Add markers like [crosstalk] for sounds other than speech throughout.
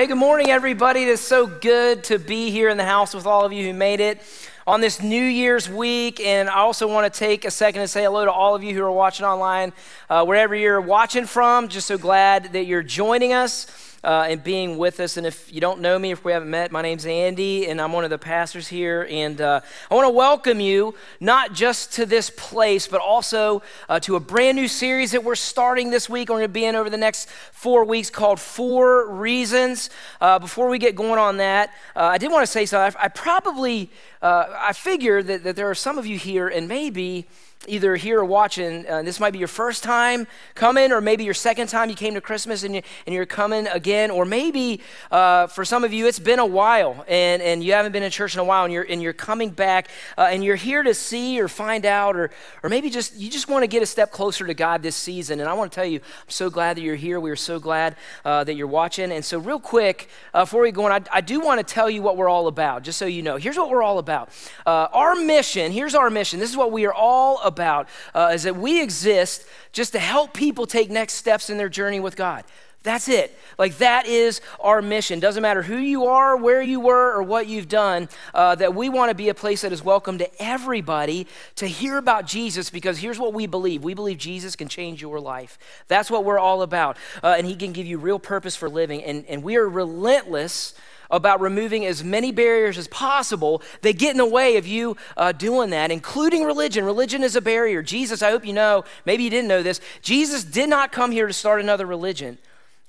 hey, good morning, everybody. It's so good to be here in the house with all of you who made it on this New Year's week. And I also want to take a second to say hello to all of you who are watching online, uh, wherever you're watching from. Just so glad that you're joining us uh, and being with us. And if you don't know me, if we haven't met, my name's Andy, and I'm one of the pastors here. And uh, I want to welcome you not just to this place, but also uh, to a brand new series that we're starting this week. We're going to be in over the next four weeks called Four Reasons. Uh, before we get going on that, uh, I did want to say something. I, I probably, uh, I figure that, that there are some of you here, and maybe either here or watching, uh, this might be your first time coming, or maybe your second time you came to Christmas and, you, and you're coming again, or maybe uh, for some of you it's been a while and, and you haven't been in church in a while and you're, and you're coming back uh, and you're here to see or find out, or, or maybe just you just want to get a step closer to God this season. And I want to tell you, I'm so glad that you're here. We are so glad uh, that you're watching. And so, real quick, uh, before we go on, I, I, do want to tell you what we're all about, just so you know. Here's what we're all about. Uh, our mission, here's our mission. This is what we are all about about uh, is that we exist just to help people take next steps in their journey with God. That's it. Like, that is our mission. Doesn't matter who you are, where you were, or what you've done, uh, that we want to be a place that is welcome to everybody to hear about Jesus because here's what we believe we believe Jesus can change your life. That's what we're all about. Uh, and He can give you real purpose for living. And, and we are relentless about removing as many barriers as possible that get in the way of you uh, doing that, including religion. Religion is a barrier. Jesus, I hope you know, maybe you didn't know this, Jesus did not come here to start another religion.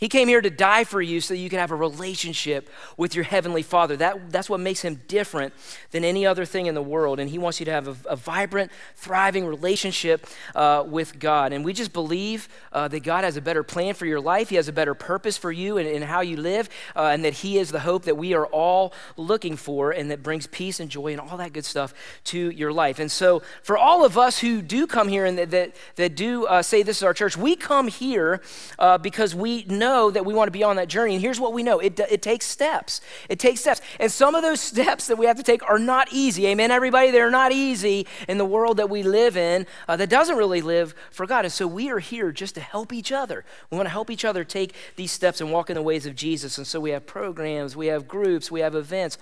He came here to die for you so you can have a relationship with your Heavenly Father. That, that's what makes him different than any other thing in the world. And he wants you to have a, a vibrant, thriving relationship uh, with God. And we just believe uh, that God has a better plan for your life, He has a better purpose for you and, and how you live, uh, and that He is the hope that we are all looking for and that brings peace and joy and all that good stuff to your life. And so, for all of us who do come here and that, that, that do uh, say this is our church, we come here uh, because we know know that we want to be on that journey. And here's what we know it, it takes steps. It takes steps. And some of those [laughs] steps that we have to take are not easy. Amen, everybody? They're not easy in the world that we live in uh, that doesn't really live for God. And so we are here just to help each other. We want to help each other take these steps and walk in the ways of Jesus. And so we have programs, we have groups, we have events.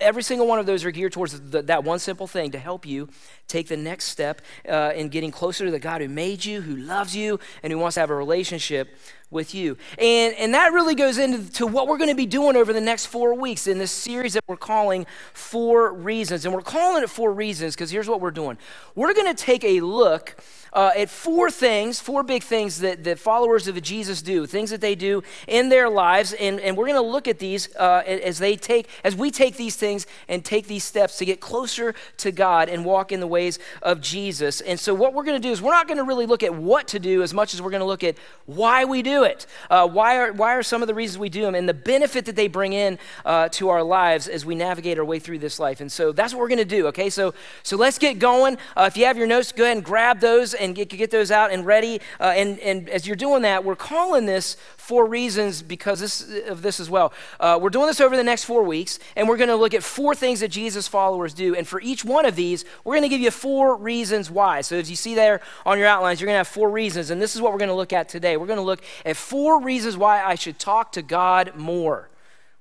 Every single one of those are geared towards the, that one simple thing to help you take the next step uh, in getting closer to the God who made you, who loves you, and who wants to have a relationship with you. And, and that really goes into to what we're going to be doing over the next four weeks in this series that we're calling Four Reasons. And we're calling it Four Reasons because here's what we're doing we're going to take a look uh, at four things, four big things that, that followers of Jesus do, things that they do in their lives. And, and we're going to look at these uh, as they take, as we take these things and take these steps to get closer to God and walk in the ways of Jesus. And so what we're going to do is we're not going to really look at what to do as much as we're going to look at why we do it. Uh, why, are, why are some of the reasons we do them and the benefit that they bring in uh, to our lives as we navigate our way through this life. And so that's what we're going to do, okay? So, so let's get going. Uh, if you have your notes, go ahead and grab those and get, get those out and ready. Uh, and, and as you're doing that, we're calling this four reasons because this, of this as well. Uh, we're doing this over the next four weeks, and we're going to look at four things that Jesus followers do. And for each one of these, we're going to give you four reasons why. So as you see there on your outlines, you're going to have four reasons. And this is what we're going to look at today. We're going to look at four reasons why I should talk to God more.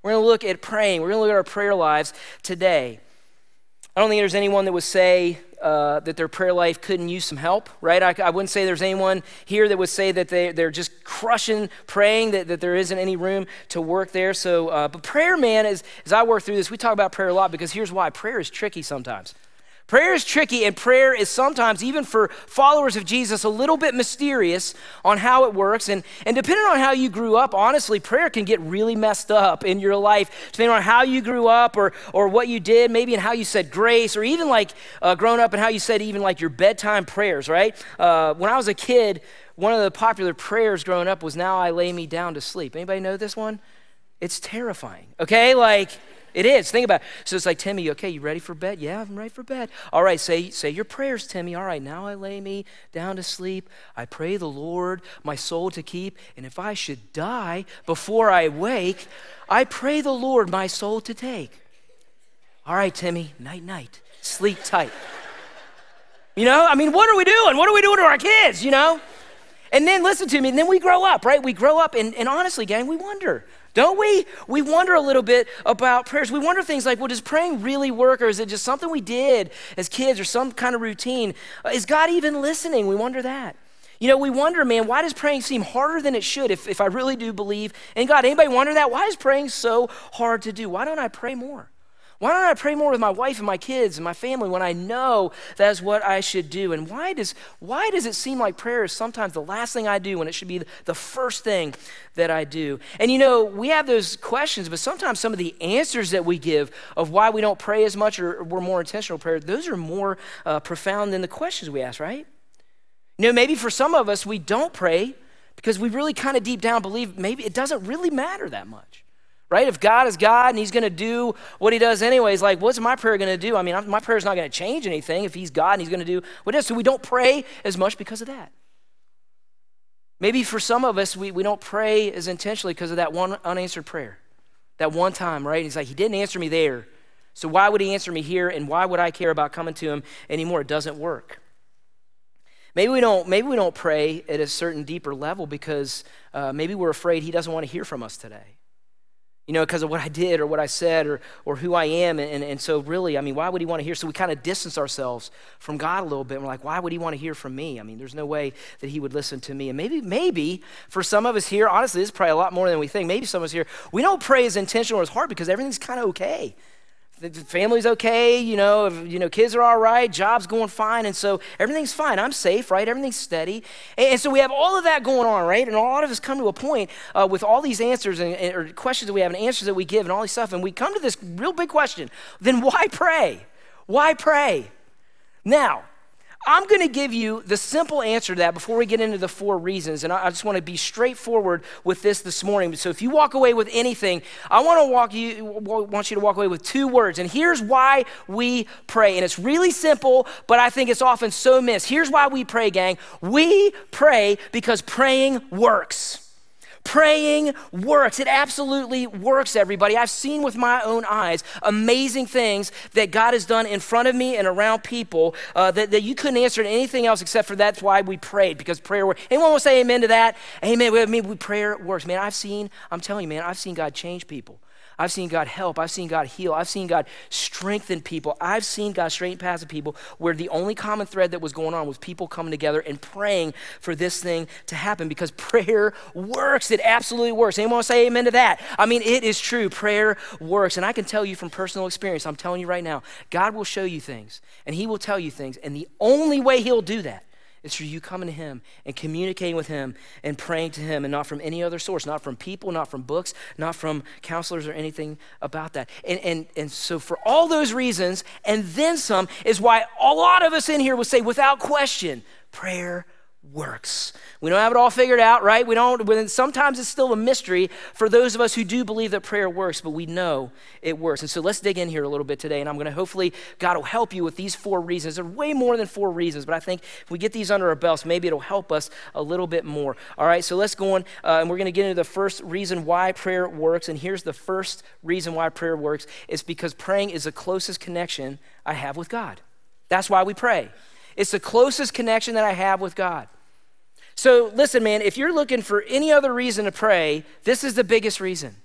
We're going to look at praying. We're going to look at our prayer lives today. I don't think there's anyone that would say uh, that their prayer life couldn't use some help, right? I, I, wouldn't say there's anyone here that would say that they, they're just crushing praying, that, that there isn't any room to work there. So, uh, but prayer, man, as, as I work through this, we talk about prayer a lot because here's why prayer is tricky sometimes. Prayer is tricky, and prayer is sometimes, even for followers of Jesus, a little bit mysterious on how it works. And, and depending on how you grew up, honestly, prayer can get really messed up in your life, depending on how you grew up or, or what you did, maybe in how you said grace, or even like uh, growing up and how you said even like your bedtime prayers, right? Uh, when I was a kid, one of the popular prayers growing up was, Now I lay me down to sleep. Anybody know this one? It's terrifying, okay? Like, it is. Think about it. So it's like, Timmy, okay, you ready for bed? Yeah, I'm ready for bed. All right, say, say your prayers, Timmy. All right, now I lay me down to sleep. I pray the Lord my soul to keep. And if I should die before I wake, I pray the Lord my soul to take. All right, Timmy, night, night. Sleep tight. You know, I mean, what are we doing? What are we doing to our kids, you know? And then listen to me, and then we grow up, right? We grow up, and, and honestly, gang, we wonder Don't we? We wonder a little bit about prayers. We wonder things like, well, does praying really work, or is it just something we did as kids, or some kind of routine? Uh, is God even listening? We wonder that. You know, we wonder, man, why does praying seem harder than it should if, if I really do believe in God? Anybody wonder that? Why is praying so hard to do? Why don't I pray more? Why don't I pray more with my wife and my kids and my family when I know that's what I should do? And why does, why does it seem like prayer is sometimes the last thing I do when it should be the first thing that I do? And you know, we have those questions, but sometimes some of the answers that we give of why we don't pray as much or we're more intentional prayer, those are more uh, profound than the questions we ask, right? You know, maybe for some of us, we don't pray because we really kind of deep down believe maybe it doesn't really matter that much right? If God is God and He's going to do what He does anyways, like, what's my prayer going to do? I mean, my prayer is not going to change anything if He's God and He's going to do what it is. So we don't pray as much because of that. Maybe for some of us, we, we don't pray as intentionally because of that one unanswered prayer. That one time, right? He's like, He didn't answer me there. So why would He answer me here? And why would I care about coming to Him anymore? It doesn't work. Maybe we don't, maybe we don't pray at a certain deeper level because uh, maybe we're afraid He doesn't want to hear from us today you know, because of what I did or what I said or, or who I am. And, and so, really, I mean, why would he want to hear? So, we kind of distance ourselves from God a little bit. And we're like, why would he want to hear from me? I mean, there's no way that he would listen to me. And maybe, maybe for some of us here, honestly, this is probably a lot more than we think. Maybe some of us here, we don't pray as intentional or as hard because everything's kind of okay the family's okay, you know, if, you know, kids are all right, job's going fine, and so everything's fine. I'm safe, right? Everything's steady, and, and so we have all of that going on, right? And a lot of us come to a point uh, with all these answers and, and, or questions that we have and answers that we give and all these stuff, and we come to this real big question: Then why pray? Why pray? Now, I'm going to give you the simple answer to that before we get into the four reasons. And I, just want to be straightforward with this this morning. So if you walk away with anything, I want to walk you want you to walk away with two words. And here's why we pray. And it's really simple, but I think it's often so missed. Here's why we pray, gang. We pray because praying works. Praying works. It absolutely works, everybody. I've seen with my own eyes amazing things that God has done in front of me and around people uh, that, that you couldn't answer to anything else except for that's why we prayed, because prayer works. Anyone will say amen to that? Amen. I mean, prayer works. Man, I've seen, I'm telling you, man, I've seen God change people. I've seen God help. I've seen God heal. I've seen God strengthen people. I've seen God straighten paths of people where the only common thread that was going on was people coming together and praying for this thing to happen because [laughs] prayer works. It absolutely works. Anyone want to say amen to that? I mean, it is true. Prayer works. And I can tell you from personal experience, I'm telling you right now, God will show you things and He will tell you things. And the only way He'll do that it's for you coming to Him and communicating with Him and praying to Him, and not from any other source, not from people, not from books, not from counselors or anything about that. And, and, and so, for all those reasons, and then some, is why a lot of us in here will say, without question, prayer works. We don't have it all figured out, right? We don't, sometimes it's still a mystery for those of us who do believe that prayer works, but we know it works. And so let's dig in here a little bit today. And I'm going to hopefully, God will help you with these four reasons. There are way more than four reasons, but I think if we get these under our belts, maybe it'll help us a little bit more. All right, so let's go on. Uh, and we're going to get into the first reason why prayer works. And here's the first reason why prayer works it's because praying is the closest connection I have with God. That's why we pray. It's the closest connection that I have with God. So, listen, man, if you're looking for any other reason to pray, this is the biggest reason.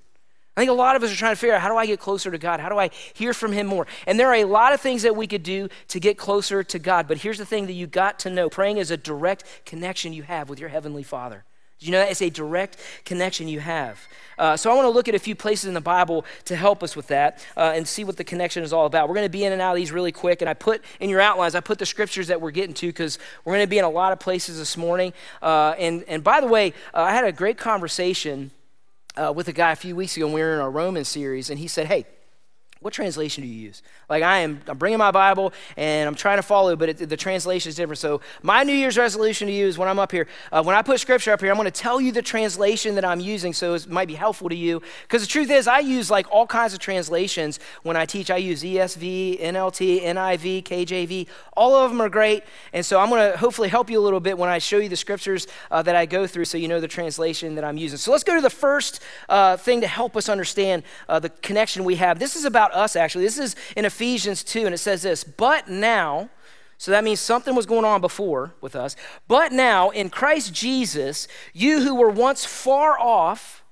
I think a lot of us are trying to figure out how do I get closer to God? How do I hear from Him more? And there are a lot of things that we could do to get closer to God. But here's the thing that you got to know praying is a direct connection you have with your Heavenly Father. Do you know that? It's a direct connection you have. Uh, so I want to look at a few places in the Bible to help us with that uh, and see what the connection is all about. We're going to be in and out of these really quick. And I put in your outlines, I put the scriptures that we're getting to because we're going to be in a lot of places this morning. Uh, and, and by the way, uh, I had a great conversation uh, with a guy a few weeks ago when we were in our Roman series. And he said, Hey, what translation do you use? Like I am, I'm bringing my Bible and I'm trying to follow, but it, the translation is different. So my New Year's resolution to you is when I'm up here, uh, when I put scripture up here, I'm going to tell you the translation that I'm using, so it might be helpful to you. Because the truth is, I use like all kinds of translations when I teach. I use ESV, NLT, NIV, KJV. All of them are great, and so I'm going to hopefully help you a little bit when I show you the scriptures uh, that I go through, so you know the translation that I'm using. So let's go to the first uh, thing to help us understand uh, the connection we have. This is about about us, actually. This is in Ephesians 2, and it says this But now, so that means something was going on before with us. But now, in Christ Jesus, you who were once far off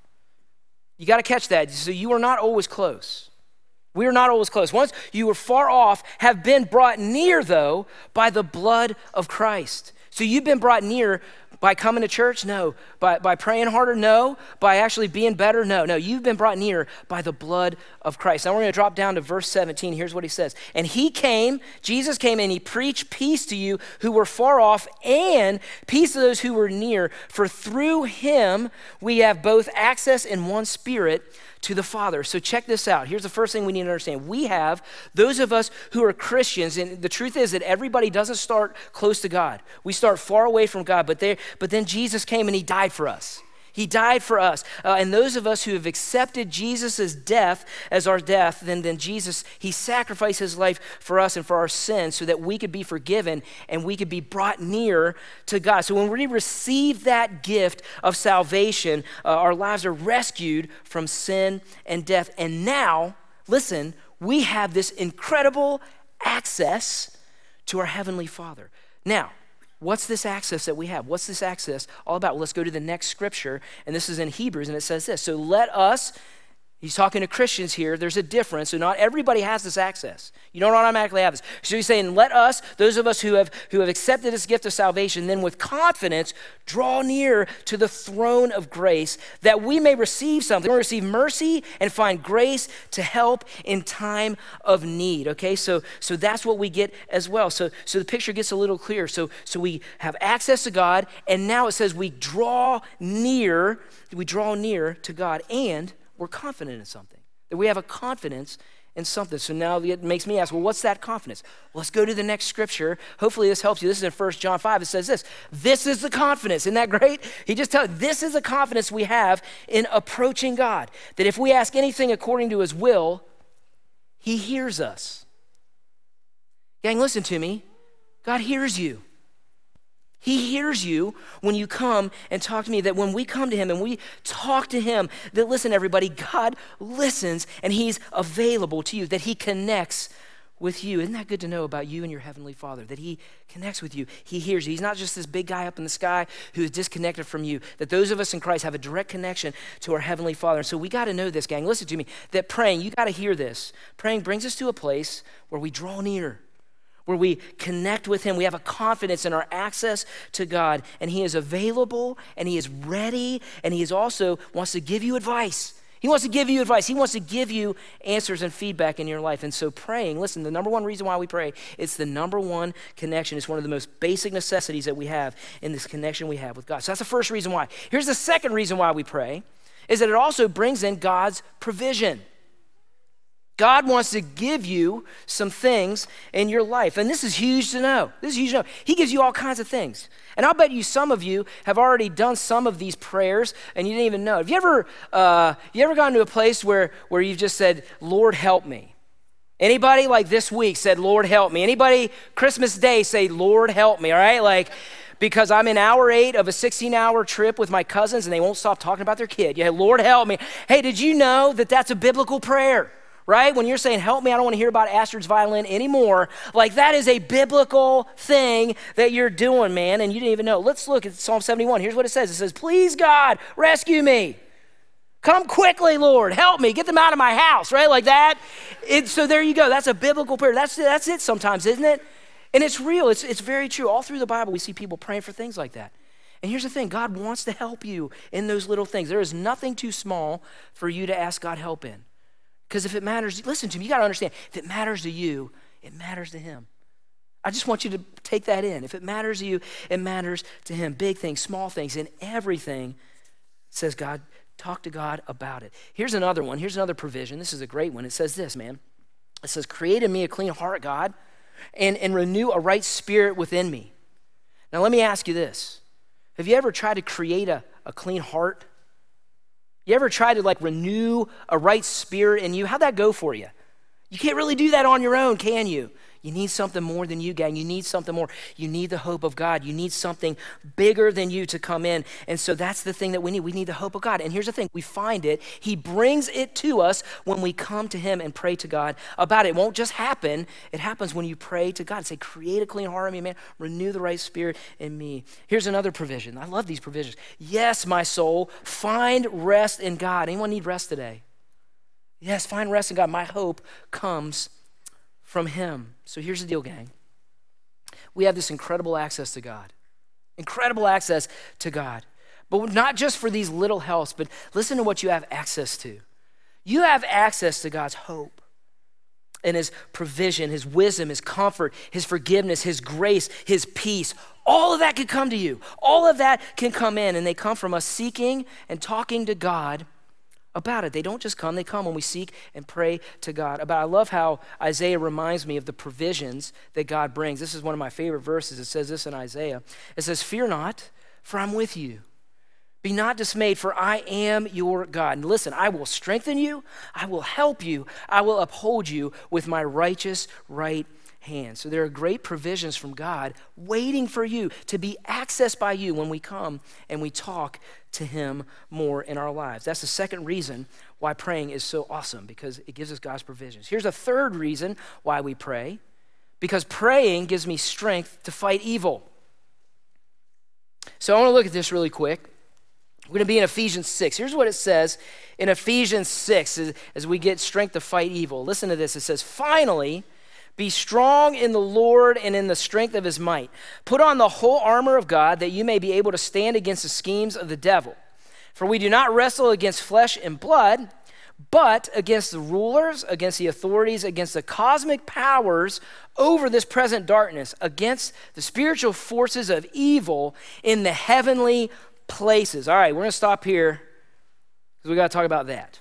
You got to catch that. So you are not always close. We are not always close. Once you were far off, have been brought near, though, by the blood of Christ. So you've been brought near by coming to church? No. By, by praying harder? No. By actually being better? No. No. You've been brought near by the blood of Christ. Now we're going to drop down to verse 17. Here's what he says. And he came, Jesus came, and he preached peace to you who were far off and peace to those who were near. For through him we have both access in one spirit to the Father. So check this out. Here's the first thing we need to understand. We have those of us who are Christians, and the truth is that everybody doesn't start close to God. We start far away from God, but, there, but then Jesus came and he died for us. He died for us. Uh, and those of us who have accepted Jesus' death as our death, then, then Jesus, he sacrificed his life for us and for our sins so that we could be forgiven and we could be brought near to God. So when we receive that gift of salvation, uh, our lives are rescued from sin and death. And now, listen, we have this incredible access to our Heavenly Father. Now, What's this access that we have? What's this access all about? Well, let's go to the next scripture, and this is in Hebrews, and it says this. So let us He's talking to Christians here. There's a difference. So not everybody has this access. You don't automatically have this. So he's saying, let us, those of us who have who have accepted this gift of salvation, then with confidence draw near to the throne of grace that we may receive something. We receive mercy and find grace to help in time of need. Okay, so so that's what we get as well. So so the picture gets a little clearer. So so we have access to God, and now it says we draw near, we draw near to God and we're confident in something, that we have a confidence in something. So now it makes me ask, well, what's that confidence? Well, let's go to the next scripture. Hopefully this helps you. This is in 1 John 5. It says this This is the confidence. Isn't that great? He just tells this is the confidence we have in approaching God. That if we ask anything according to his will, he hears us. Gang, listen to me. God hears you. He hears you when you come and talk to me. That when we come to Him and we talk to Him, that listen, everybody, God listens and He's available to you, that He connects with you. Isn't that good to know about you and your Heavenly Father? That He connects with you, He hears you. He's not just this big guy up in the sky who is disconnected from you. That those of us in Christ have a direct connection to our Heavenly Father. And so we got to know this, gang. Listen to me. That praying, you got to hear this. Praying brings us to a place where we draw near where we connect with Him. We have a confidence in our access to God, and He is available and He is ready, and He is also wants to give you advice. He wants to give you advice. He wants to give you answers and feedback in your life. And so, praying, listen, the number one reason why we pray, it's the number one connection. It's one of the most basic necessities that we have in this connection we have with God. So, that's the first reason why. Here's the second reason why we pray is that it also brings in God's provision. God wants to give you some things in your life. And this is huge to know. This is huge to know. He gives you all kinds of things. And I'll bet you some of you have already done some of these prayers and you didn't even know. Have you ever, uh, you ever gotten to a place where, where you've just said, Lord, help me? Anybody like this week said, Lord, help me? Anybody Christmas Day say, Lord, help me? All right? Like, because I'm in hour eight of a 16 hour trip with my cousins and they won't stop talking about their kid. Yeah, Lord, help me. Hey, did you know that that's a biblical prayer? Right? When you're saying, help me, I don't want to hear about Astrid's violin anymore. Like that is a biblical thing that you're doing, man, and you didn't even know. Let's look at Psalm 71. Here's what it says it says, Please, God, rescue me. Come quickly, Lord. Help me. Get them out of my house, right? Like that. It, so there you go. That's a biblical prayer. That's, that's it sometimes, isn't it? And it's real. It's, it's very true. All through the Bible, we see people praying for things like that. And here's the thing God wants to help you in those little things. There is nothing too small for you to ask God help in. Because if it matters, listen to me, you got to understand, if it matters to you, it matters to him. I just want you to take that in. If it matters to you, it matters to him. Big things, small things, and everything says God, talk to God about it. Here's another one. Here's another provision. This is a great one. It says this, man. It says, Create in me a clean heart, God, and, and renew a right spirit within me. Now, let me ask you this Have you ever tried to create a, a clean heart? You ever try to like renew a right spirit in you? How'd that go for you? You can't really do that on your own, can you? You need something more than you, gang. You need something more. You need the hope of God. You need something bigger than you to come in. And so that's the thing that we need. We need the hope of God. And here's the thing we find it, He brings it to us when we come to Him and pray to God about it. It won't just happen, it happens when you pray to God. Say, create a clean heart in me, man. Renew the right spirit in me. Here's another provision. I love these provisions. Yes, my soul, find rest in God. Anyone need rest today? Yes, find rest in God. My hope comes from Him. So here's the deal, gang. We have this incredible access to God, incredible access to God. But not just for these little helps, but listen to what you have access to. You have access to God's hope and His provision, His wisdom, His comfort, His forgiveness, His grace, His peace. All of that can come to you. All of that can come in, and they come from us seeking and talking to God about it. They don't just come, they come when we seek and pray to God. About I love how Isaiah reminds me of the provisions that God brings. This is one of my favorite verses. It says this in Isaiah. It says, "Fear not, for I'm with you. Be not dismayed, for I am your God. And listen, I will strengthen you, I will help you, I will uphold you with my righteous right hand. So there are great provisions from God waiting for you to be accessed by you when we come and we talk to Him more in our lives. That's the second reason why praying is so awesome because it gives us God's provisions. Here's a third reason why we pray because praying gives me strength to fight evil. So I want to look at this really quick. We're going to be in Ephesians 6. Here's what it says in Ephesians 6 as, as we get strength to fight evil. Listen to this. It says, Finally, be strong in the Lord and in the strength of his might. Put on the whole armor of God that you may be able to stand against the schemes of the devil. For we do not wrestle against flesh and blood, but against the rulers, against the authorities, against the cosmic powers over this present darkness, against the spiritual forces of evil in the heavenly places. All right, we're going to stop here because we got to talk about that.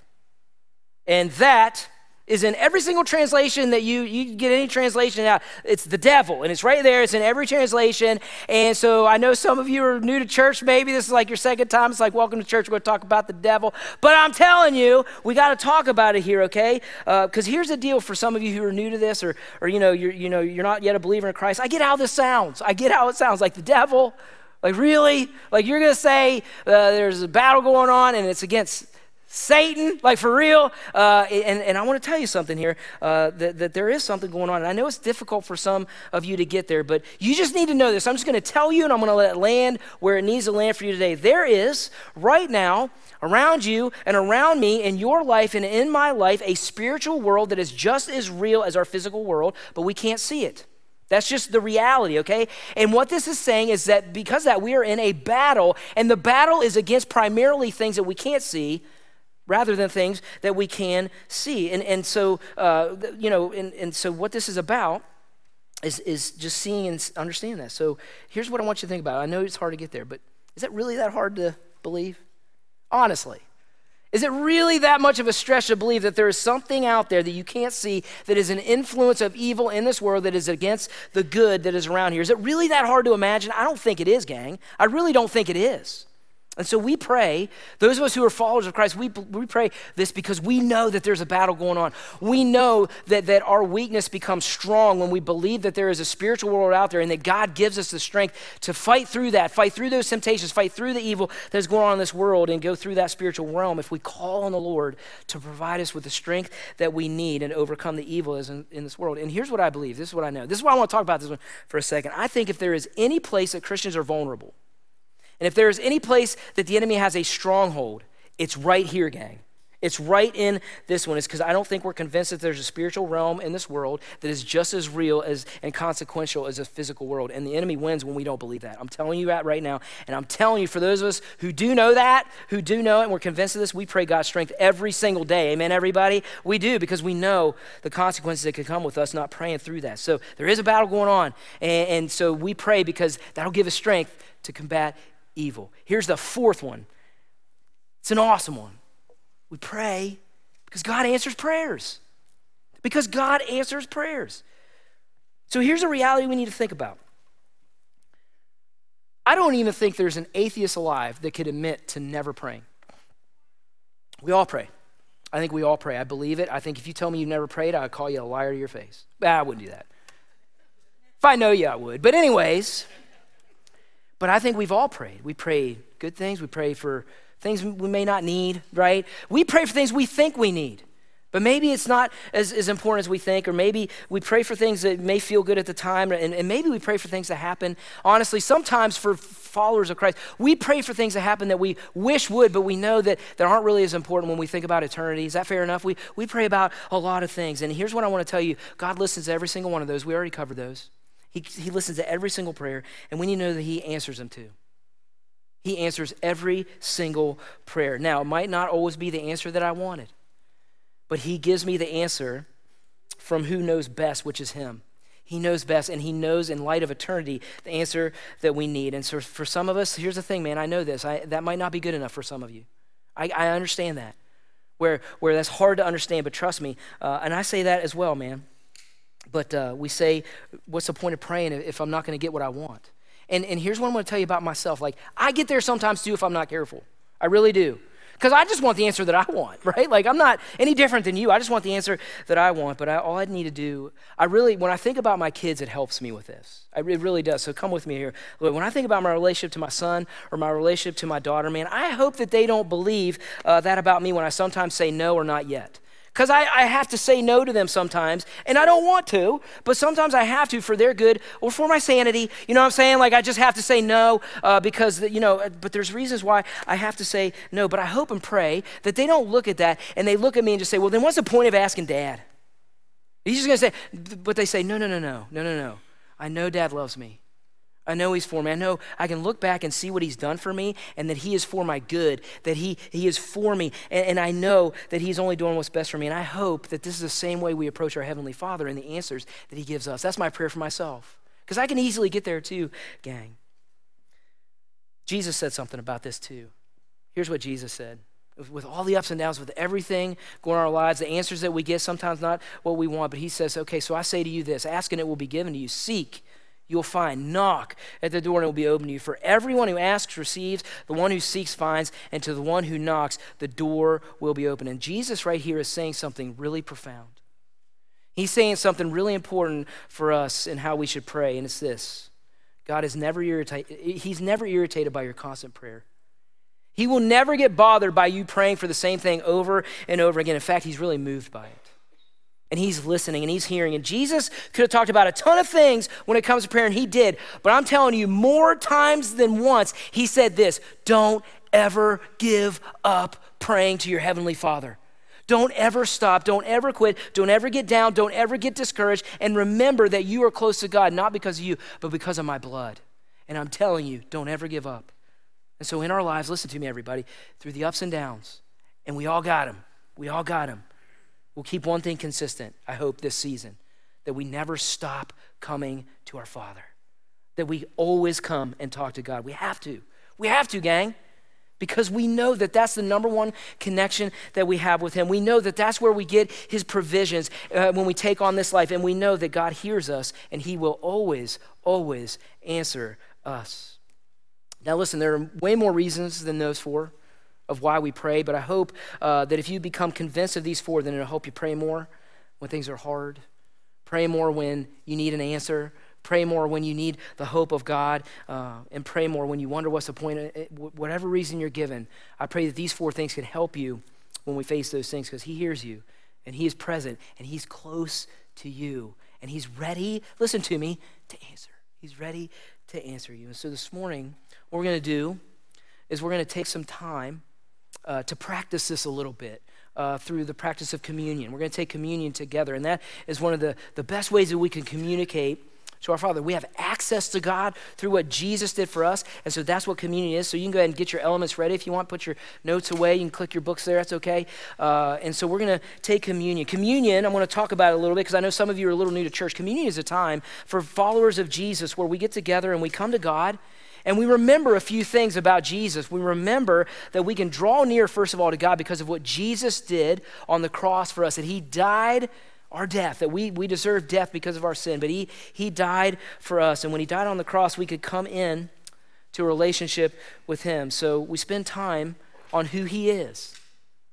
And that is in every single translation that you you get any translation out. It's the devil and it's right there. It's in every translation. And so i know some of you are new to church. Maybe this is like your second time. It's like welcome to church. We're going to talk about the devil. But i'm telling you we got to talk about it here okay? Because uh, here's the deal for some of you who are new to this or or you know you're you know you're not yet a believer in christ. I get how this sounds. I get how it sounds. Like the devil. Like really? Like you're going to say uh, there's a battle going on and it's against Satan, like for real. Uh, and, and I want to tell you something here uh, that, that there is something going on. And I know it's difficult for some of you to get there, but you just need to know this. I'm just going to tell you, and I'm going to let it land where it needs to land for you today. There is right now around you and around me in your life and in my life a spiritual world that is just as real as our physical world, but we can't see it. That's just the reality, okay? And what this is saying is that because that we are in a battle, and the battle is against primarily things that we can't see, rather than things that we can see. And, and so, uh, you know, and, and so what this is about is, is just seeing and understanding that. So here's what I want you to think about. I know it's hard to get there, but is it really that hard to believe? Honestly. Is it really that much of a stretch to believe that there is something out there that you can't see that is an influence of evil in this world that is against the good that is around here? Is it really that hard to imagine? I don't think it is, gang. I really don't think it is. And so we pray, those of us who are followers of Christ, we, we pray this because we know that there's a battle going on. We know that, that our weakness becomes strong when we believe that there is a spiritual world out there and that God gives us the strength to fight through that, fight through those temptations, fight through the evil that's going on in this world and go through that spiritual realm if we call on the Lord to provide us with the strength that we need and overcome the evil in, in this world. And here's what I believe this is what I know. This is why I want to talk about this one for a second. I think if there is any place that Christians are vulnerable, and if there is any place that the enemy has a stronghold, it's right here, gang. It's right in this one. It's because I don't think we're convinced that there's a spiritual realm in this world that is just as real as and consequential as a physical world. And the enemy wins when we don't believe that. I'm telling you that right now. And I'm telling you, for those of us who do know that, who do know it, and we're convinced of this, we pray God's strength every single day. Amen, everybody? We do because we know the consequences that could come with us not praying through that. So there is a battle going on. And, and so we pray because that'll give us strength to combat evil. Here's the fourth one it's an awesome one. We pray because God answers prayers. Because God answers prayers. So here's a reality we need to think about. I don't even think there's an atheist alive that could admit to never praying. We all pray. I think we all pray. I believe it. I think if you tell me you've never prayed, I'd call you a liar to your face. I wouldn't do that. If I know you, I would. But, anyways, but I think we've all prayed. We pray good things, we pray for things we may not need, right? We pray for things we think we need. But maybe it's not as, as important as we think, or maybe we pray for things that may feel good at the time, and, and maybe we pray for things that happen. Honestly, sometimes for followers of Christ, we pray for things that happen that we wish would, but we know that, that aren't really as important when we think about eternity. Is that fair enough? We, we pray about a lot of things. And here's what I want to tell you God listens to every single one of those. We already covered those. He, he listens to every single prayer, and we need to know that He answers them too. He answers every single prayer. Now, it might not always be the answer that I wanted but he gives me the answer from who knows best, which is him. He knows best, and he knows in light of eternity the answer that we need. And so, for some of us, here's the thing, man. I know this. I, that might not be good enough for some of you. I, I understand that, where where that's hard to understand. But trust me, uh, and I say that as well, man. But uh, we say, what's the point of praying if I'm not going to get what I want? And and here's what I'm going to tell you about myself. Like I get there sometimes too if I'm not careful. I really do. Because I just want the answer that I want, [laughs] right? Like, I'm not any different than you. I just want the answer that I want. But I, all I need to do, I really, when I think about my kids, it helps me with this. it really does. So come with me here. When I think about my relationship to my son or my relationship to my daughter, man, I hope that they don't believe uh, that about me when I sometimes say no or not yet because I, I have to say no to them sometimes, and I don't want to, but sometimes I have to for their good or for my sanity. You know what I'm saying? Like I just have to say no uh, because, you know, uh, but there's reasons why I have to say no. But I hope and pray that they don't look at that and they look at me and just say, well, then what's the point of asking dad? He's just going to say, but they say, no, no, no, no, no, no, no. I know dad loves me. I know he's for me. I know I can look back and see what he's done for me and that he is for my good, that he, he is for me. And, and, I know that he's only doing what's best for me. And I hope that this is the same way we approach our Heavenly Father and the answers that he gives us. That's my prayer for myself. Because I can easily get there too, gang. Jesus said something about this too. Here's what Jesus said. With all the ups and downs, with everything going on in our lives, the answers that we get, sometimes not what we want, but he says, okay, so I say to you this ask and it will be given to you. Seek you'll find. Knock at the door and it will be open to you. For everyone who asks receives, the one who seeks finds, and to the one who knocks, the door will be open. And Jesus, right here, is saying something really profound. He's saying something really important for us and how we should pray, and it's this God is never irritated, He's never irritated by your constant prayer. He will never get bothered by you praying for the same thing over and over again. In fact, He's really moved by it and he's listening and he's hearing. And Jesus could have talked about a ton of things when it comes to prayer, and he did. But I'm telling you, more times than once, he said this don't ever give up praying to your heavenly Father. Don't ever stop. Don't ever quit. Don't ever get down. Don't ever get discouraged. And remember that you are close to God, not because of you, but because of my blood. And I'm telling you, don't ever give up. And so in our lives, listen to me, everybody, through the ups and downs, and we all got them. We all got them. We'll keep one thing consistent, I hope, this season that we never stop coming to our Father, that we always come and talk to God. We have to. We have to, gang, because we know that that's the number one connection that we have with Him. We know that that's where we get His provisions uh, when we take on this life, and we know that God hears us and He will always, always answer us. Now, listen, there are way more reasons than those four of why we pray, but I hope uh, that if you become convinced of these four, then I hope you pray more when things are hard, pray more when you need an answer, pray more when you need the hope of God, uh, and pray more when you wonder what's the point. Whatever reason you're given, I pray that these four things can help you when we face those things because He hears you and He is present and He's close to you and He's ready, listen to me, to answer. He's ready to answer you. And so this morning, what we're going to do is we're going to take some time uh, to practice this a little bit. Uh, through the practice of communion. We're going to take communion together, and that is one of the, the best ways that we can communicate to our Father. We have access to God through what Jesus did for us, and so that's what communion is. So you can go ahead and get your elements ready if you want. Put your notes away. You can click your books there. That's okay. Uh, and so we're going to take communion. Communion, I'm going to talk about it a little bit because I know some of you are a little new to church. Communion is a time for followers of Jesus where we get together and we come to God and we remember a few things about Jesus. We remember that we can draw near, first of all, to God because of what Jesus did on the cross for us, that He died our death, that we, we deserve death because of our sin, but he, he died for us. And when He died on the cross, we could come in to a relationship with Him. So we spend time on who He is.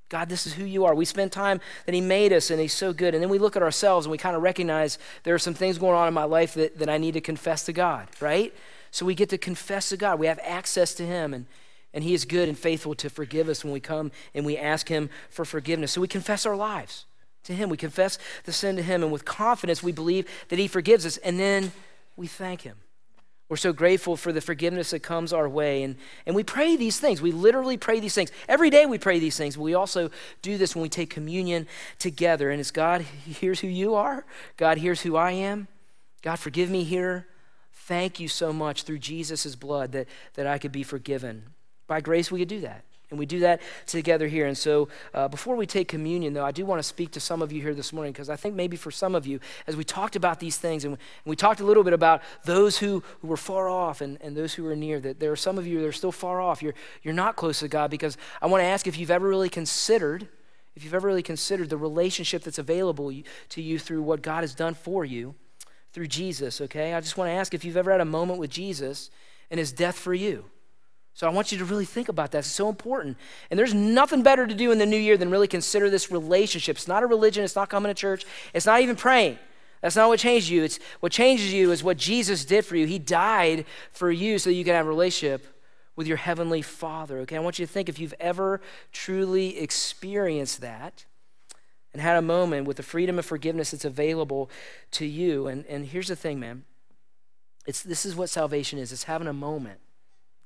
God, this is who you are. We spend time that He made us and He's so good. And then we look at ourselves and we kind of recognize there are some things going on in my life that, that I need to confess to God, right? So we get to confess to God. We have access to Him and, and He is good and faithful to forgive us when we come and we ask Him for forgiveness. So we confess our lives to Him. We confess the sin to Him. And with confidence, we believe that He forgives us. And then we thank Him. We're so grateful for the forgiveness that comes our way. And, and we pray these things. We literally pray these things. Every day we pray these things, but we also do this when we take communion together. And it's God, hears who you are. God, hears who I am. God, forgive me here. Thank you so much through Jesus' blood that, that I could be forgiven. By grace, we could do that. And we do that together here. And so, uh, before we take communion, though, I do want to speak to some of you here this morning because I think maybe for some of you, as we talked about these things and we, and we talked a little bit about those who, who were far off and, and those who were near, that there are some of you that are still far off. You're, you're not close to God because I want to ask if you've ever really considered. If you've ever really considered the relationship that's available to you through what God has done for you through Jesus, okay? I just want to ask if you've ever had a moment with Jesus and his death for you. So I want you to really think about that. It's so important. And there's nothing better to do in the new year than really consider this relationship. It's not a religion, it's not coming to church, it's not even praying. That's not what changes you. It's what changes you is what Jesus did for you. He died for you so you can have a relationship with your heavenly Father. Okay, I want you to think if you've ever truly experienced that and had a moment with the freedom of forgiveness that's available to you. And, and here's the thing, man. It's, this is what salvation is. It's having a moment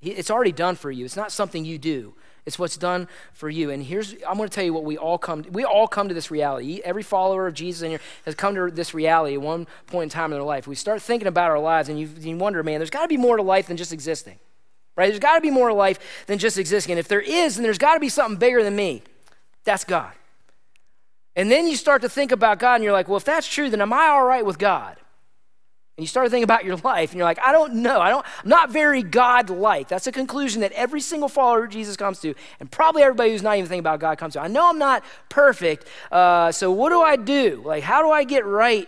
it's already done for you. It's not something you do. It's what's done for you. And here's I'm going to tell you what we all come we all come to this reality. Every follower of Jesus in here has come to this reality at one point in time in their life. We start thinking about our lives and you, you wonder, man, there's got to be more to life than just existing. Right? There's got to be more to life than just existing. And if there is, then there's got to be something bigger than me. That's God. And then you start to think about God and you're like, well, if that's true, then am I all right with God? And you start to think about your life, and you're like, I don't know. I don't, I'm not very God like. That's a conclusion that every single follower of Jesus comes to, and probably everybody who's not even thinking about God comes to. I know I'm not perfect, uh, so what do I do? Like, how do I get right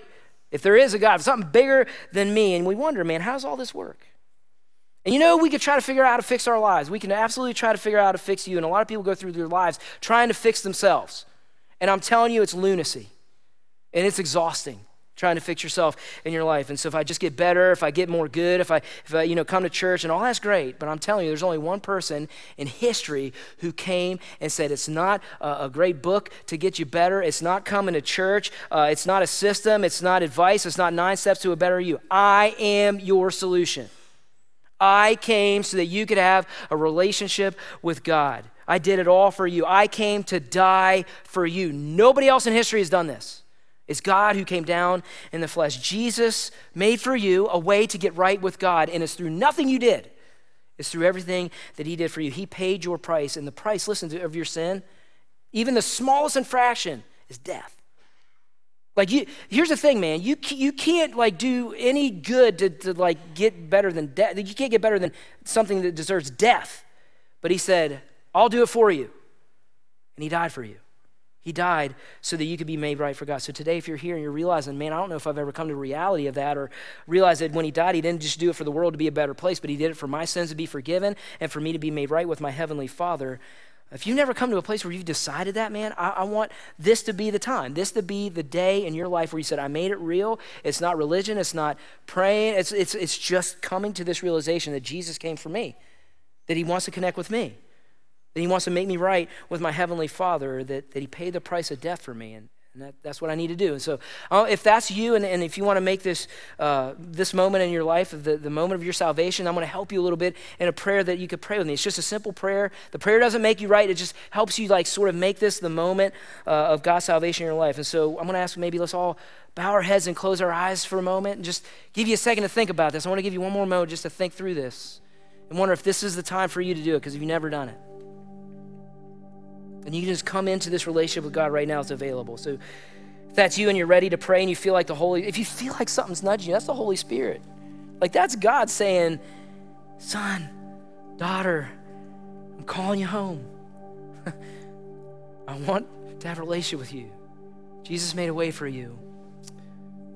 if there is a God, something bigger than me? And we wonder, man, how does all this work? And you know, we could try to figure out how to fix our lives. We can absolutely try to figure out how to fix you. And a lot of people go through their lives trying to fix themselves. And I'm telling you, it's lunacy. And it's exhausting trying to fix yourself in your life. And so if I just get better, if I get more good, if I, if I you know, come to church and all that's great, but I'm telling you, there's only one person in history who came and said, it's not a, a great book to get you better. It's not coming to church. Uh, it's not a system. It's not advice. It's not nine steps to a better you. I am your solution. I came so that you could have a relationship with God. I did it all for you. I came to die for you. Nobody else in history has done this. It's God who came down in the flesh. Jesus made for you a way to get right with God, and it's through nothing you did. It's through everything that He did for you. He paid your price, and the price, listen of your sin, even the smallest infraction, is death. Like you, here's the thing, man. You you can't like do any good to, to like get better than death. You can't get better than something that deserves death. But He said, "I'll do it for you," and He died for you. He died so that you could be made right for God. So today, if you're here and you're realizing, man, I don't know if I've ever come to the reality of that or realize that when He died, He didn't just do it for the world to be a better place, but He did it for my sins to be forgiven and for me to be made right with my Heavenly Father. If you've never come to a place where you've decided that, man, I, I, want this to be the time, this to be the day in your life where you said, I made it real. It's not religion, it's not praying, it's, it's, it's just coming to this realization that Jesus came for me, that He wants to connect with me that He wants to make me right with my Heavenly Father, that, that He paid the price of death for me. And, and that, that's what I need to do. And so, uh, if that's you, and, and if you want to make this, uh, this moment in your life, the, the moment of your salvation, I'm going to help you a little bit in a prayer that you could pray with me. It's just a simple prayer. The prayer doesn't make you right, it just helps you, like, sort of make this the moment uh, of God's salvation in your life. And so, I'm going to ask maybe let's all bow our heads and close our eyes for a moment and just give you a second to think about this. I want to give you one more moment just to think through this and wonder if this is the time for you to do it because you've never done it. And you can just come into this relationship with God right now, it's available. So if that's you and you're ready to pray and you feel like the Holy, if you feel like something's nudging you, that's the Holy Spirit. Like that's God saying, son, daughter, I'm calling you home. [laughs] I want to have a relationship with you. Jesus made a way for you.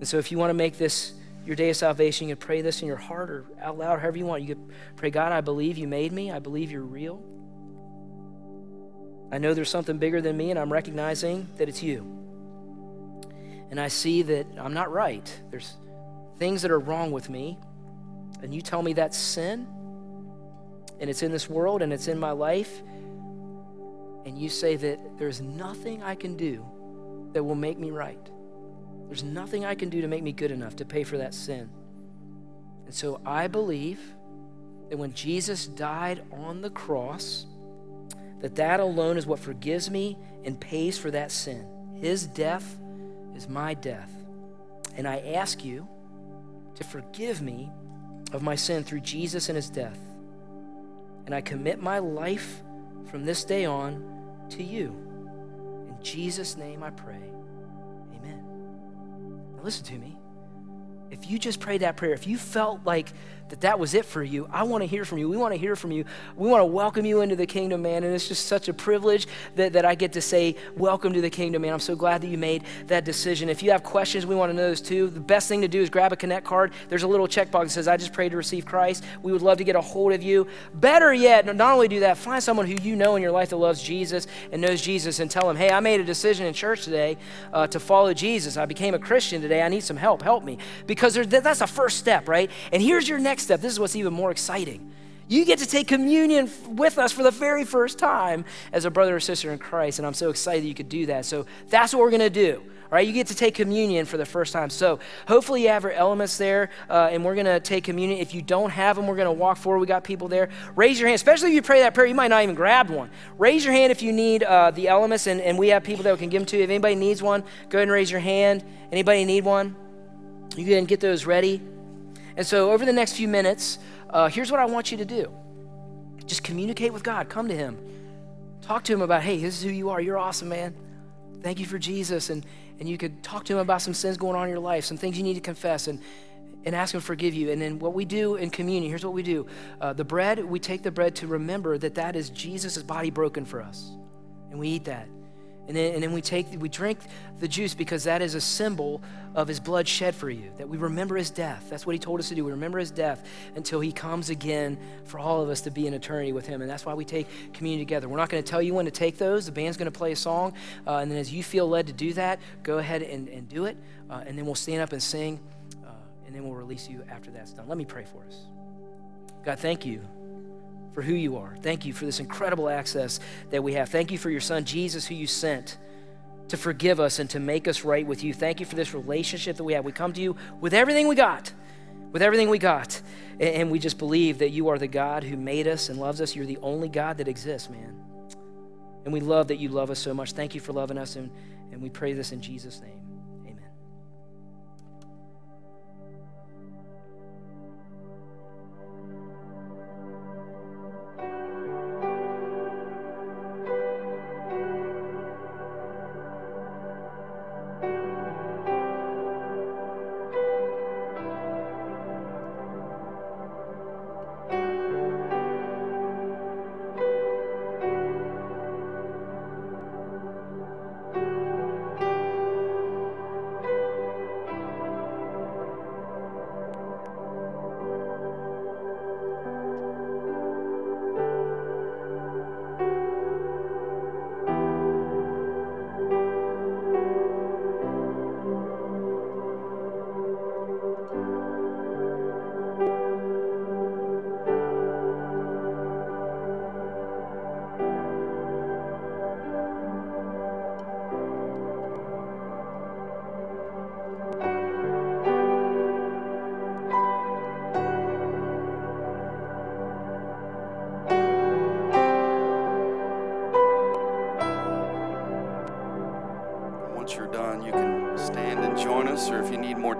And so if you want to make this your day of salvation, you can pray this in your heart or out loud, however you want. You could pray, God, I believe you made me. I believe you're real. I know there's something bigger than me, and I'm recognizing that it's you. And I see that I'm not right. There's things that are wrong with me, and you tell me that's sin, and it's in this world, and it's in my life, and you say that there's nothing I can do that will make me right. There's nothing I can do to make me good enough to pay for that sin. And so I believe that when Jesus died on the cross, that that alone is what forgives me and pays for that sin. His death is my death. And I ask you to forgive me of my sin through Jesus and his death. And I commit my life from this day on to you. In Jesus' name I pray. Amen. Now listen to me if you just prayed that prayer, if you felt like that that was it for you, I want to hear from you. We want to hear from you. We want to welcome you into the kingdom, man. And it's just such a privilege that, that I get to say, Welcome to the kingdom, man. I'm so glad that you made that decision. If you have questions, we want to know those too. The best thing to do is grab a Connect card. There's a little checkbox that says, I just prayed to receive Christ. We would love to get a hold of you. Better yet, not only do that, find someone who you know in your life that loves Jesus and knows Jesus and tell them, Hey, I made a decision in church today uh, to follow Jesus. I became a Christian today. I need some help. Help me. Because that's a first step, right? And here's your next step. This is what's even more exciting. You get to take communion with us for the very first time as a brother or sister in Christ, and I'm so excited you could do that. So that's what we're going to do. All right, you get to take communion for the first time. So hopefully you have your elements there, uh, and we're going to take communion. If you don't have them, we're going to walk forward. We got people there. Raise your hand, especially if you pray that prayer. You might not even grab one. Raise your hand if you need uh, the elements, and, and we have people that can give them to you. If anybody needs one, go ahead and raise your hand. Anybody need one? You can get those ready. And so, over the next few minutes, uh, here's what I want you to do just communicate with God, come to Him, talk to Him about, hey, this is who you are. You're awesome, man. Thank you for Jesus. And, and you could talk to Him about some sins going on in your life, some things you need to confess, and, and ask Him to forgive you. And then, what we do in communion, here's what we do uh, the bread, we take the bread to remember that that is Jesus' body broken for us. And we eat that. And then, and then we take we drink the juice because that is a symbol of his blood shed for you. That we remember his death. That's what he told us to do. We remember his death until he comes again for all of us to be in eternity with him. And that's why we take communion together. We're not going to tell you when to take those. The band's going to play a song. Uh, and then as you feel led to do that, go ahead and, and do it. Uh, and then we'll stand up and sing. Uh, and then we'll release you after that's done. Let me pray for us. God, thank you for who you are. Thank you for this incredible access that we have. Thank you for your son, Jesus, who you sent to forgive us and to make us right with you. Thank you for this relationship that we have. We come to you with everything we got, with everything we got. And we just believe that you are the God who made us and loves us. You're the only God that exists, man. And we love that you love us so much. Thank you for loving us. And, and we pray this in Jesus' name.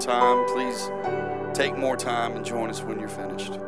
Time, please take more time and join us when you're finished.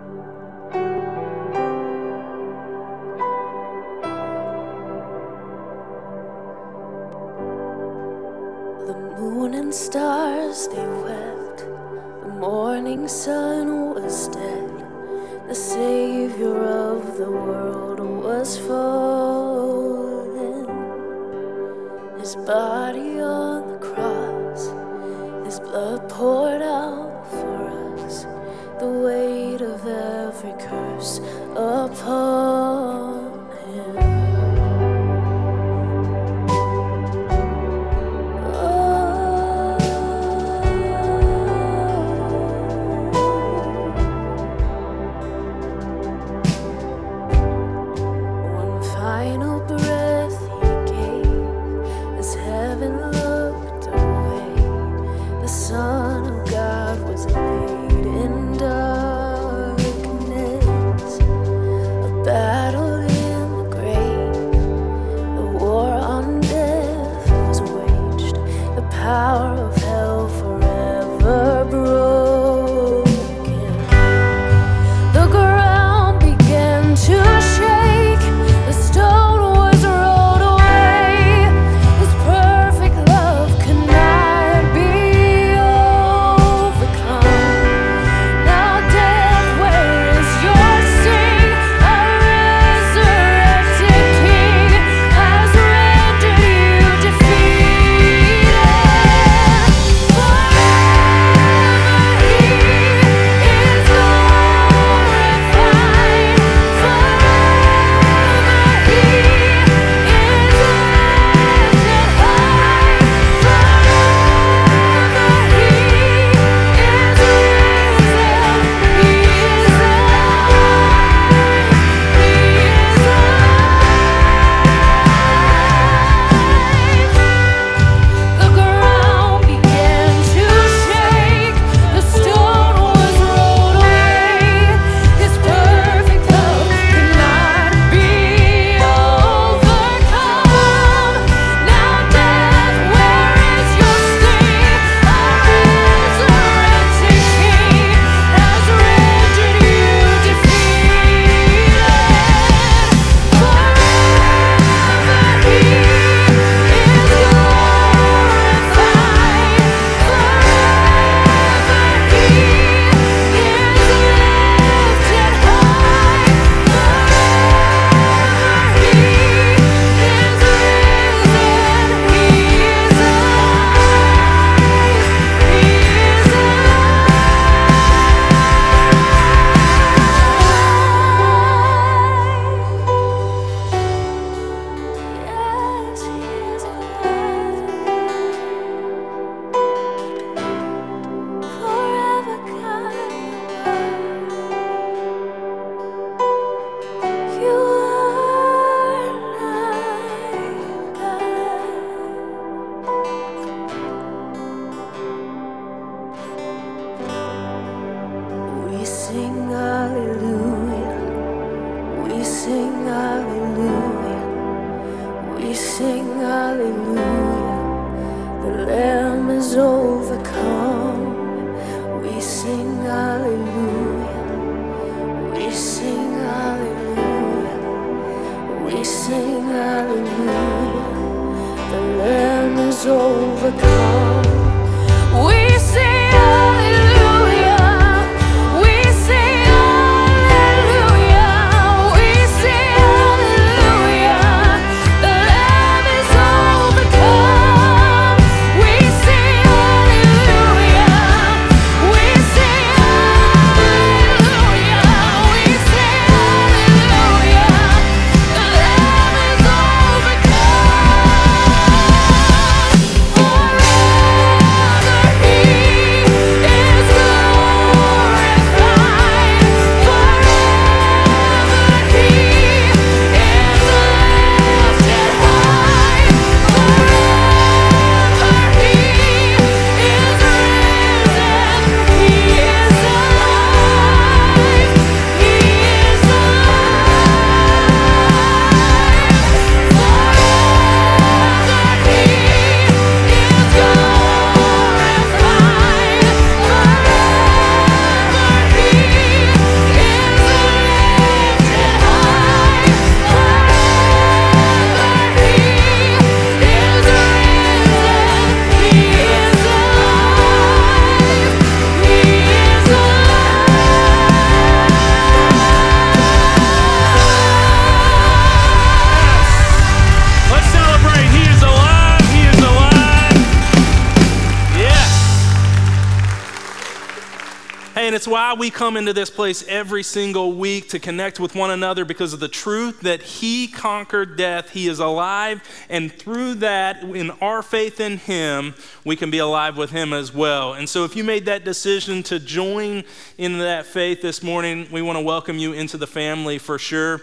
Come into this place every single week to connect with one another because of the truth that He conquered death. He is alive. And through that, in our faith in Him, we can be alive with Him as well. And so if you made that decision to join in that faith this morning, we want to welcome you into the family for sure.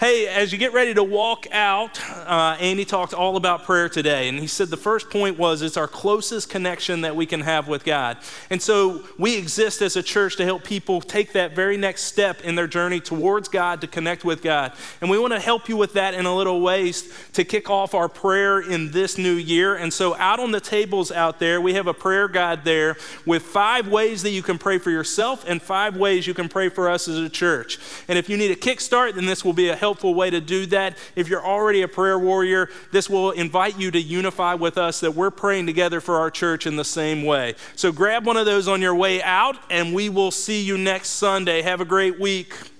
Hey, as you get ready to walk out, uh, Andy talked all about prayer today. And he said the first point was it's our closest connection that we can have with God. And so we exist as a church to help people take that very next step in their journey towards God to connect with God. And we want to help you with that in a little ways to kick off our prayer in this new year. And so out on the tables out there, we have a prayer guide there with five ways that you can pray for yourself and five ways you can pray for us as a church. And if you need a kickstart, then this will be a helpful way to do that. If you're already a prayer warrior, this will invite you to unify with us that we're praying together for our church in the same way. So grab one of those on your way out, and we will see you next Sunday. Have a great week.